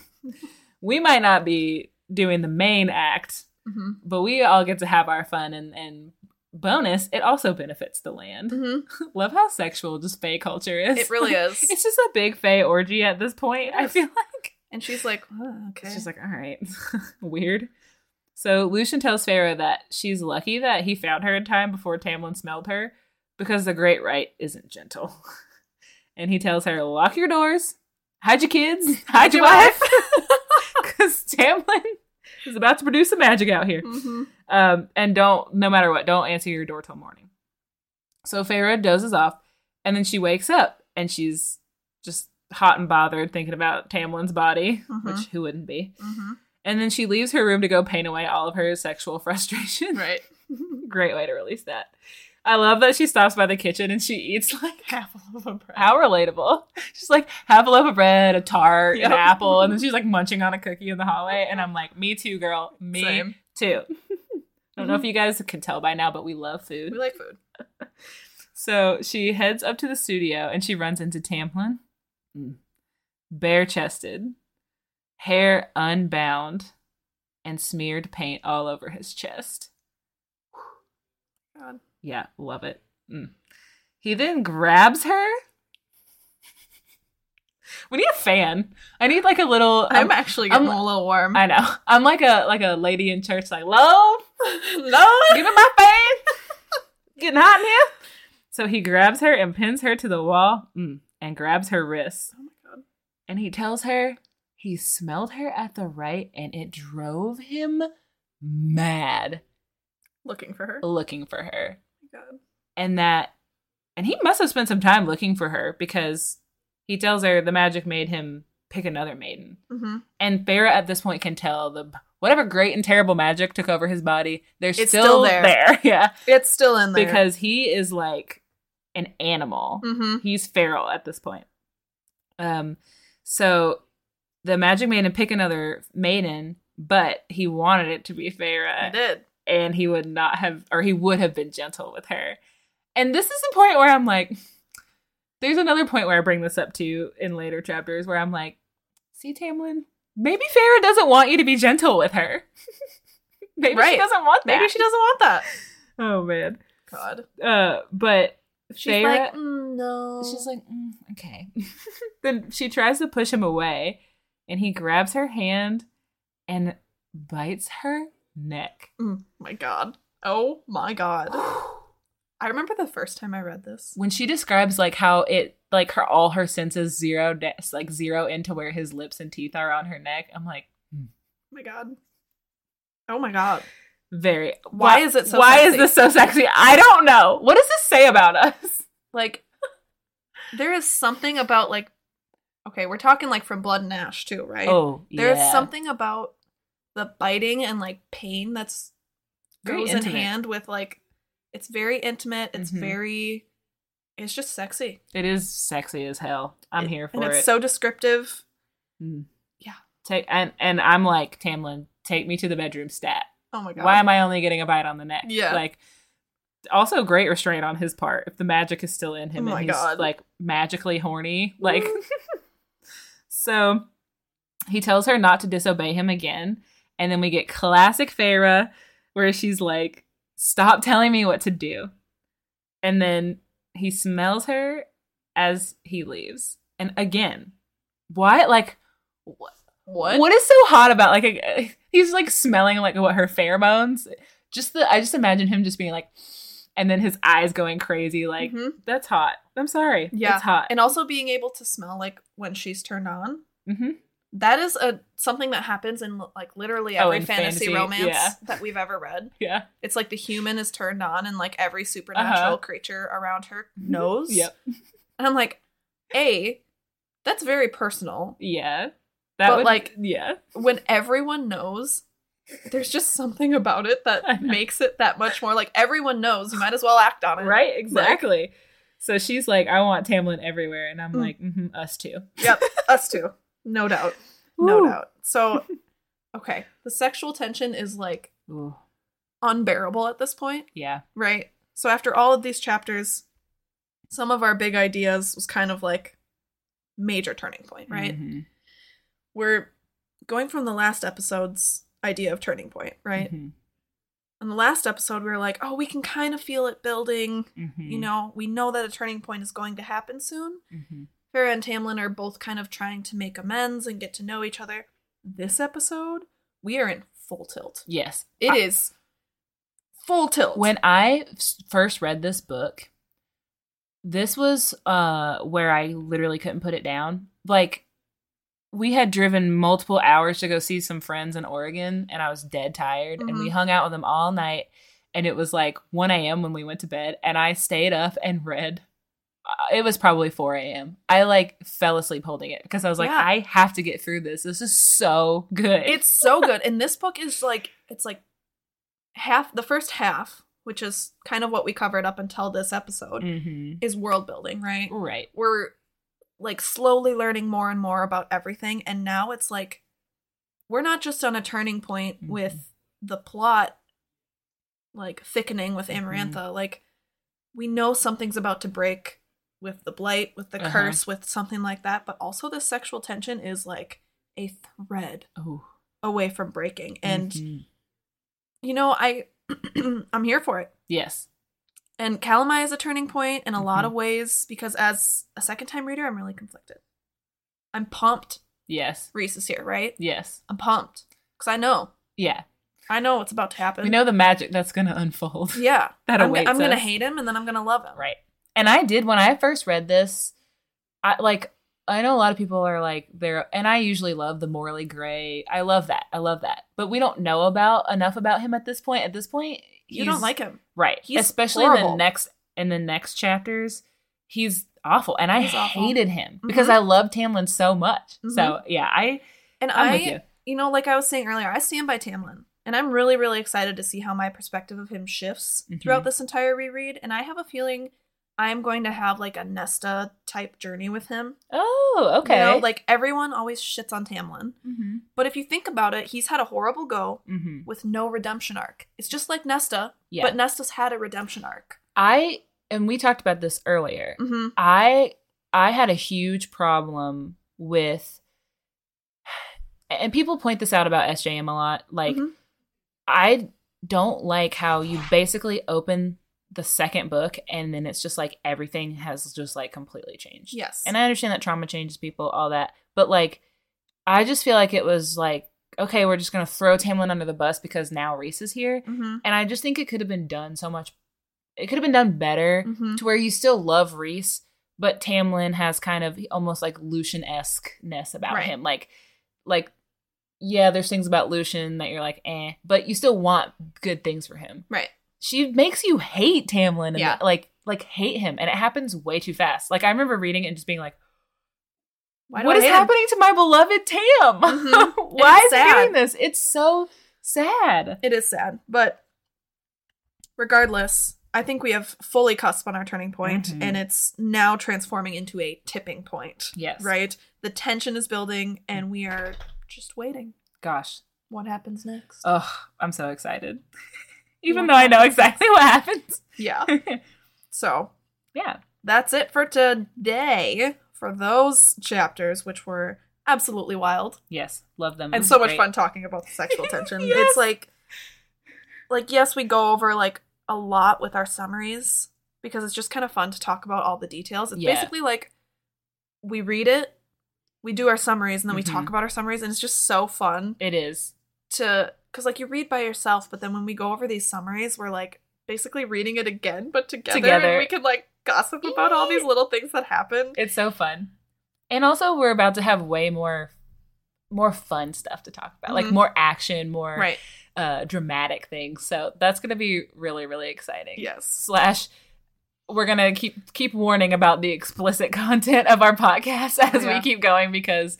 we might not be doing the main act, Mhm. but we all get to have our fun and, and bonus, it also benefits the land. Mhm. *laughs* Love how sexual just Fae culture is. It really *laughs* is. it's just a big Fae orgy at this point, I feel like. And she's like, oh, okay. Just like, all right, *laughs* weird. So Lucien tells Feyre that she's lucky that he found her in time before Tamlin smelled her, because the Great Rite isn't gentle. And he tells her, lock your doors, hide your kids, hide your wife, Tamlin is about to produce some magic out here. Mhm. Um, and don't, no matter what, don't answer your door till morning. So Feyre dozes off, and then she wakes up, and she's just hot and bothered thinking about Tamlin's body, Mhm. which who wouldn't be. Mhm. And then she leaves her room to go paint away all of her sexual *laughs* frustration. Right. Great way to release that. I love that she stops by the kitchen and she eats like *laughs* Half a loaf of bread. how relatable. She's like half a loaf of bread, a tart, Yep. an apple, and then she's like munching on a cookie in the hallway. And I'm like, me too, girl. Me Same. too. *laughs* I don't know if you guys can tell by now, but we love food. We like food. *laughs* So she heads up to the studio and she runs into Tamlin, Mm. bare chested, hair unbound, and smeared paint all over his chest. Yeah, love it. Mm. He then grabs her. We need a fan. I need like a little. I'm I'm- actually getting I'm- a little warm. I know. *laughs* I'm like a like a lady in church, like love, *laughs* no. give me my fan. *laughs* Getting hot in here. So he grabs her and pins her to the wall mm, and grabs her wrists. Oh my god. And he tells her he smelled her at the Rite and it drove him mad Looking for her. looking for her. God. And that, and he must have spent some time looking for her because he tells her the magic made him pick another maiden. Mm-hmm. And Feyre at this point can tell the whatever great and terrible magic took over his body, they're It's still, still there. there. *laughs* Yeah. It's still in there. Because he is like an animal. Mm-hmm. He's feral at this point. Um, so the magic made him pick another maiden, but he wanted it to be Feyre, did. And he would not have, or he would have been gentle with her. And this is the point where I'm like, there's another point where I bring this up to in later chapters where I'm like, see, Tamlin, maybe Feyre doesn't want you to be gentle with her. *laughs* maybe she doesn't want that. Maybe she doesn't want that. Oh man. God. Uh, but She's Feyre, like, mm, no. She's like, mm, okay. *laughs* then she tries to push him away, and he grabs her hand and bites her neck. Mm, my god. Oh my god. *sighs* I remember the first time I read this. When she describes like how it like her all her senses zero de- like zero into where his lips and teeth are on her neck, I'm like Oh my god. Oh my god. very. Why is it so Why sexy? is this so sexy? I don't know. What does this say about us? *laughs* Like, *laughs* there is something about like, okay, we're talking like from Blood and Ash too, right? Oh, There's yeah. something about the biting and like pain that's Very goes in hand with like, it's very intimate. It's Mhm. very, it's just sexy. It is sexy as hell. I'm It- here for and it's it. so descriptive. Mm. Yeah. Take and and I'm like Tamlin. Take me to the bedroom. Stat. Oh my god. Why am I only getting a bite on the neck? Yeah. Like Also, great restraint on his part if the magic is still in him Oh and he's God. like magically horny. *laughs* Like, *laughs* so he tells her not to disobey him again, and then we get classic Feyre where she's like, "Stop telling me what to do," and then he smells her as he leaves, and again, why? Like, wh- What? what is so hot about like a, he's like smelling like what her pheromones? Just the I just imagine him just being like, and then his eyes going crazy. Like Mhm. that's hot. I'm sorry. Yeah. it's hot. And also being able to smell like when she's turned on. hmm That is a something that happens in like literally Oh, every in fantasy, fantasy, romance yeah. that we've ever read. *laughs* Yeah. It's like the human is turned on and like every supernatural Uh-huh. creature around her knows. *laughs* Yep. And I'm like, A, that's very personal. Yeah. That But, would like- yeah. When everyone knows, there's just something about it that *laughs* makes it that much more like everyone knows. You might as well act on it. Right. Exactly. so she's like, I want Tamlin everywhere, and I'm Mm. like, hmm us too. Yep. Us too. No doubt. No Woo. doubt. So, *laughs* okay. The sexual tension is like Ooh. unbearable at this point. Yeah. Right. So after all of these chapters, some of our big ideas was kind of like major turning point, right? Mhm. We're going from the last episode's idea of turning point, right? Mhm. In the last episode, we were like, oh, we can kind of feel it building. Mhm. You know, we know that a turning point is going to happen soon. Feyre and Tamlin are both kind of trying to make amends and get to know each other. This episode, we are in full tilt. Yes. It is full tilt. when I first read this book, this was uh where I literally couldn't put it down. Like we had driven multiple hours to go see some friends in Oregon and I was dead tired and we Mhm. hung out with them all night and it was like 1 a.m. when we went to bed and I stayed up and read it was probably 4 a.m. I like fell asleep holding it because I was like, Yeah. I have to get through this. This is so good. it's so good and this book is like it's like half the first half which is kind of what we covered up until this episode hmm is world building right right. we're like slowly learning more and more about everything and now it's like we're not just on a turning point Mhm. with the plot like thickening with Mhm. Amarantha like we know something's about to break with the blight with the Uh-huh. curse with something like that but also the sexual tension is like a thread Oh. away from breaking and Mhm. you know i *clears throat* i'm here for it yes. and Calanmai is a turning point in a lot Mhm. of ways because as a second time reader i'm really conflicted i'm pumped Yes. Rhys is here right Yes. i'm pumped because i know Yeah. i know what's about to happen We know the magic that's going to unfold. yeah *laughs* That i'm, awaits I'm gonna hate him and then i'm gonna love him Right. And I did when I first read this. I like I know a lot of people are like they're and I usually love the morally gray. I love that. I love that. But we don't know about enough about him at this point. At this point, you don't like him right. he's Especially in the next in the next chapters, he's awful. And I He's awful. hated him because Mhm. I love Tamlin so much. Mhm. So yeah, I and I'm i you. you know like i was saying earlier i stand by tamlin and i'm really really excited to see how my perspective of him shifts Mhm. throughout this entire reread and i have a feeling i'm going to have like a nesta type journey with him Oh, okay. You know, like everyone always shits on Tamlin. mm-hmm. But if you think about it, he's had a horrible go Mm-hmm. with no redemption arc. It's just like Nesta, Yeah. but Nesta's had a redemption arc. I and we talked about this earlier. Mm-hmm. I I had a huge problem with and people point this out about SJM a lot. Like Mhm. I don't like how you basically open the second book and then it's just like everything has just like completely changed. Yes. And I understand that trauma changes people, all that. But like I just feel like it was like, okay, we're just gonna throw Tamlin under the bus because now Rhys is here. mm-hmm. And I just think it could have been done so much it could have been done better Mm-hmm. to where you still love Rhys, but Tamlin has kind of almost like Lucien esque ness about Right. him. Like, like, yeah, there's things about Lucien that you're like, eh, but you still want good things for him. Right. She makes you hate Tamlin, and Yeah. like, like hate him, and it happens way too fast. Like I remember reading it and just being like, Why do "What I is hate him? happening to my beloved Tam? *laughs* Mhm. Why is he doing this? It's so sad." It is sad, but regardless, I think we have fully cusp on our turning point, Mhm. and it's now transforming into a tipping point. Yes. Right? The tension is building, and we are just waiting. Gosh, What happens next? Oh, I'm so excited. *laughs* Even though I know exactly what happens. Yeah. *laughs* So yeah. that's it for today for those chapters, which were absolutely wild Yes. Love them. And so much great. fun talking about the sexual *laughs* tension. Yes. It's like, like yes, we go over like a lot with our summaries because it's just kind of fun to talk about all the details. It's Yeah. basically like we read it, we do our summaries, and then we talk Mhm. about our summaries, and it's just so fun It is. to because like you read by yourself, but then when we go over these summaries, we're like basically reading it again, but together, Together. and we can like gossip about all these little things that happen. It's so fun. And also we're about to have way more more fun stuff to talk about. Like Mhm. more action, more Right? uh dramatic things. So that's gonna be really, really exciting. Yes. Slash we're gonna keep keep warning about the explicit *laughs* content of our podcast as Yeah. we keep going because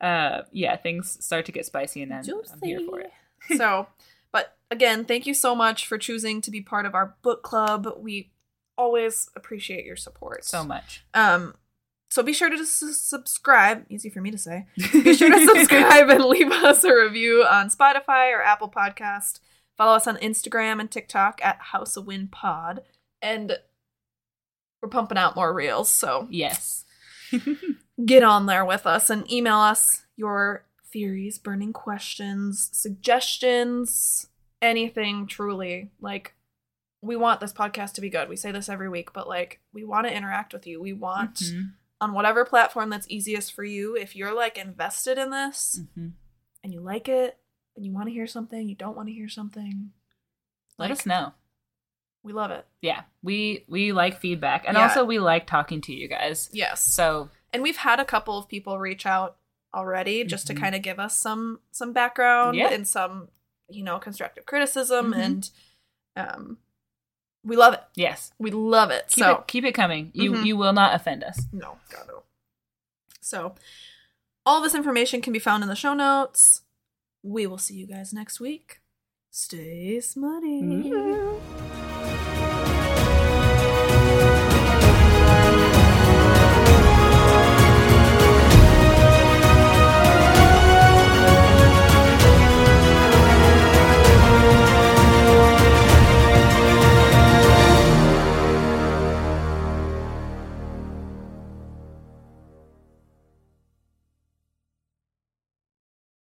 uh yeah, things start to get spicy and then I'm here for it. *laughs* so, but again, thank you so much for choosing to be part of our book club. We always appreciate your support So much. Um, so be sure to s- subscribe. Easy for me to say. Be sure to *laughs* subscribe and leave us a review on Spotify or Apple Podcast. Follow us on Instagram and TikTok at House of Wind Pod, and we're pumping out more reels. So Yes. *laughs* get on there with us and email us your theories, burning questions, suggestions, anything truly. Like, we want this podcast to be good. We say this every week, but like, we want to interact with you. We want Mhm. on whatever platform that's easiest for you. If you're like invested in this Mhm. and you like it and you want to hear something, you don't want to hear something, Let like, us know. We love it. Yeah. We we like feedback. And Yeah. also we like talking to you guys. Yes. So and we've had a couple of people reach out already just Mhm. to kind of give us some some background Yeah. and some you know constructive criticism Mhm. and um we love it yes. we love it Keep so it keep it coming. You Mhm. you will not offend us. no god no so all this information can be found in the show notes we will see you guys next week stay smutty Mhm.